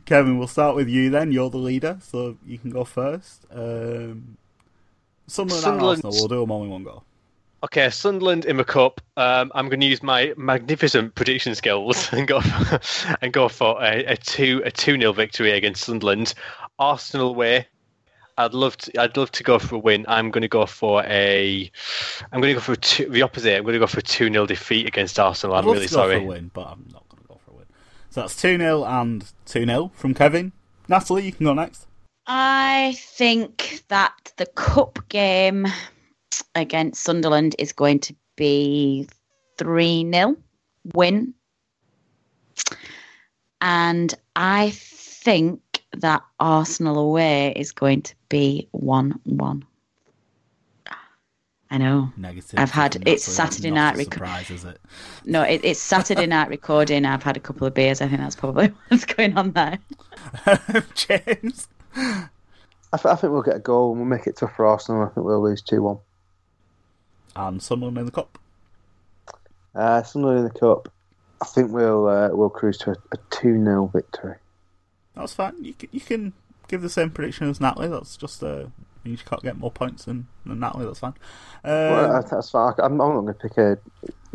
Speaker 1: Kevin, we'll start with you then. You're the leader, so you can go first. Um, Sunderland, and
Speaker 3: Sunderland-
Speaker 1: Arsenal, we'll do them all in one go.
Speaker 3: Okay, Sunderland in the cup. Um, I'm going to use my magnificent prediction skills [LAUGHS] and go for, and go for a, a two a two 0 victory against Sunderland. Arsenal away. I'd love to. I'd love to go for a win. I'm going to go for a. I'm going to go for a two, the opposite. I'm going to go for a two 0 defeat against Arsenal.
Speaker 1: I'd
Speaker 3: I'm
Speaker 1: love
Speaker 3: really
Speaker 1: to go for
Speaker 3: sorry.
Speaker 1: a win, but I'm not going to go for a win. So that's 2 0 and 2 0 from Kevin. Natalie, you can go next.
Speaker 2: I think that the cup game against Sunderland is going to be 3 0 win. And I think that Arsenal away is going to be 1 1. I know.
Speaker 1: Negative.
Speaker 2: I've had- it's
Speaker 1: that's
Speaker 2: Saturday
Speaker 1: not
Speaker 2: night
Speaker 1: a
Speaker 2: rec-
Speaker 1: surprise, is it?
Speaker 2: No, it, it's Saturday [LAUGHS] night recording. I've had a couple of beers. I think that's probably [LAUGHS] what's going on there. [LAUGHS]
Speaker 1: James?
Speaker 4: I, th- I think we'll get a goal and we'll make it tough for Arsenal. I think we'll lose 2 1.
Speaker 1: And Sunderland in the cup.
Speaker 4: Uh, Sunderland in the Cup. I think we'll uh, we'll cruise to a 2 0 victory.
Speaker 1: That's fine. You can, you can give the same prediction as Natalie. That's just uh, you can't get more points than, than Natalie. That's fine.
Speaker 4: Well,
Speaker 1: Uh,
Speaker 4: that's fine. I'm, I'm not going to pick a.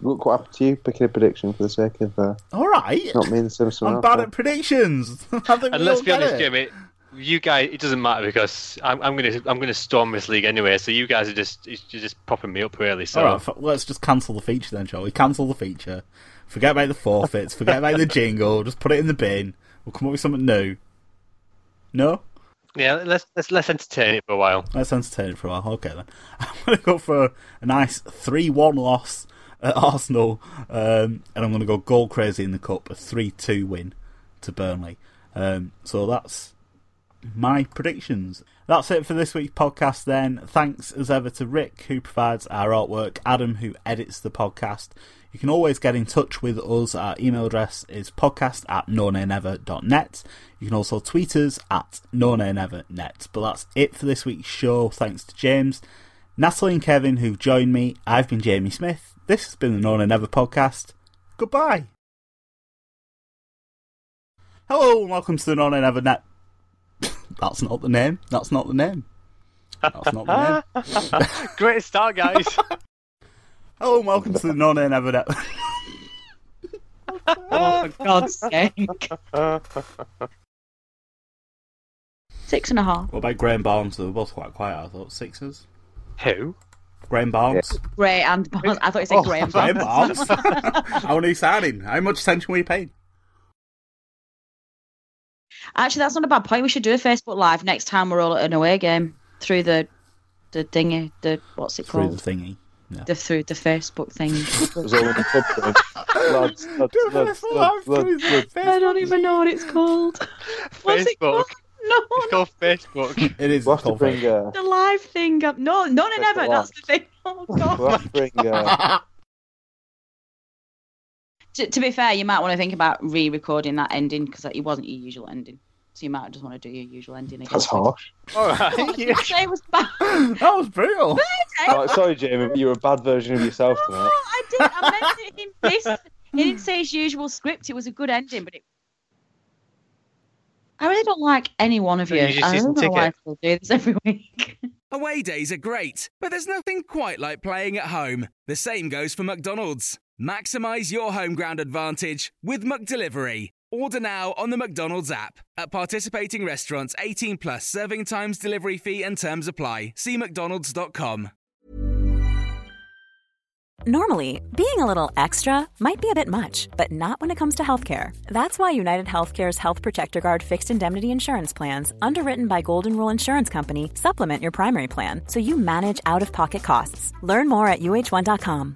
Speaker 4: Look what happened to you picking a prediction for the sake of uh,
Speaker 1: all right.
Speaker 4: not me [LAUGHS] and Simpson.
Speaker 1: I'm bad at predictions. I think
Speaker 3: And
Speaker 1: we
Speaker 3: let's be honest,
Speaker 1: it.
Speaker 3: Jamie. You guys, it doesn't matter because I'm, I'm gonna I'm gonna storm this league anyway. So you guys are just you're just popping me up really. So
Speaker 1: All right, f- let's just cancel the feature then, shall we? Cancel the feature. Forget about the forfeits. forget about the jingle. Just put it in the bin. We'll come up with something new. No?
Speaker 3: yeah, let's let's let's entertain it for a while.
Speaker 1: Let's entertain it for a while. Okay then. [LAUGHS] I'm going to go for a nice 3 1 loss at Arsenal. Um, and I'm going to go goal crazy in the Cup. A 3 2 win to Burnley. Um, so that's my predictions. That's it for this week's podcast then. Thanks as ever to Rick, who provides our artwork, Adam, who edits the podcast. You can always get in touch with us. Our email address is podcast at nonanever.net. You can also tweet us at nonanevernet. But that's it for this week's show. Thanks to James, Natalie, and Kevin who've joined me. I've been Jamie Smith. This has been the No Nay Never podcast. Goodbye. Hello and welcome to the No Nay Never Net. That's not the name. That's not the name. That's not the name. [LAUGHS]
Speaker 3: Gray start, guys. [LAUGHS]
Speaker 1: Hello and welcome to the No Nay Never Net. [LAUGHS]
Speaker 2: Oh, for God's sake. Six and a half.
Speaker 1: what about Graham Barnes? They were both quite quiet, I thought. Sixers?
Speaker 3: Who?
Speaker 1: Graham Barnes.
Speaker 2: Great and Barnes. I thought you said
Speaker 1: Oh,
Speaker 2: Graham
Speaker 1: Graham
Speaker 2: Barnes.
Speaker 1: Barnes. Our new signing. How much attention were you paying?
Speaker 2: Actually, that's not a bad point. We should do a Facebook Live next time we're all at an away game through the the thingy. The what's it
Speaker 1: Through
Speaker 2: called?
Speaker 1: the thingy. Yeah.
Speaker 2: The through the Facebook thing. [LAUGHS] [LAUGHS]
Speaker 4: Lads, lads,
Speaker 1: Do
Speaker 4: lads, lads, lads.
Speaker 2: I don't even know what it's called. [LAUGHS] What's it called? No,
Speaker 3: It's called Facebook.
Speaker 1: It is
Speaker 4: We'll have
Speaker 1: called
Speaker 4: bring,
Speaker 1: Facebook.
Speaker 4: uh,
Speaker 2: the live thing. Up. No, no, no, never. That's the thing. Oh God.
Speaker 4: we'll have to bring, uh,
Speaker 2: to, to be fair, you might want to think about re-recording that ending because it wasn't your usual ending. So you might just want to do your usual ending again.
Speaker 4: that's harsh.
Speaker 3: All
Speaker 2: I
Speaker 3: right. [LAUGHS]
Speaker 2: didn't say it was bad. [LAUGHS]
Speaker 1: that was brutal.
Speaker 4: Oh, sorry, Jamie, but you're a bad version of yourself
Speaker 2: No,
Speaker 4: tonight.
Speaker 2: I did. I meant it in this. He didn't say his usual script. It was a good ending, but it. I really don't like any one of
Speaker 3: So
Speaker 2: you.
Speaker 3: you just
Speaker 2: I
Speaker 3: season
Speaker 2: don't know why I
Speaker 3: ticket?
Speaker 2: still do this every week. [LAUGHS]
Speaker 5: Away days are great, but there's nothing quite like playing at home. The same goes for McDonald's. Maximise your home ground advantage with McDelivery. Order now on the McDonald's app. At participating restaurants, 18 plus serving times, delivery fee, and terms apply. See McDonald's.com.
Speaker 6: Normally, being a little extra might be a bit much, but not when it comes to healthcare. That's why United Healthcare's Health Protector Guard fixed indemnity insurance plans, underwritten by Golden Rule Insurance Company, supplement your primary plan so you manage out of pocket costs. Learn more at uh1.com.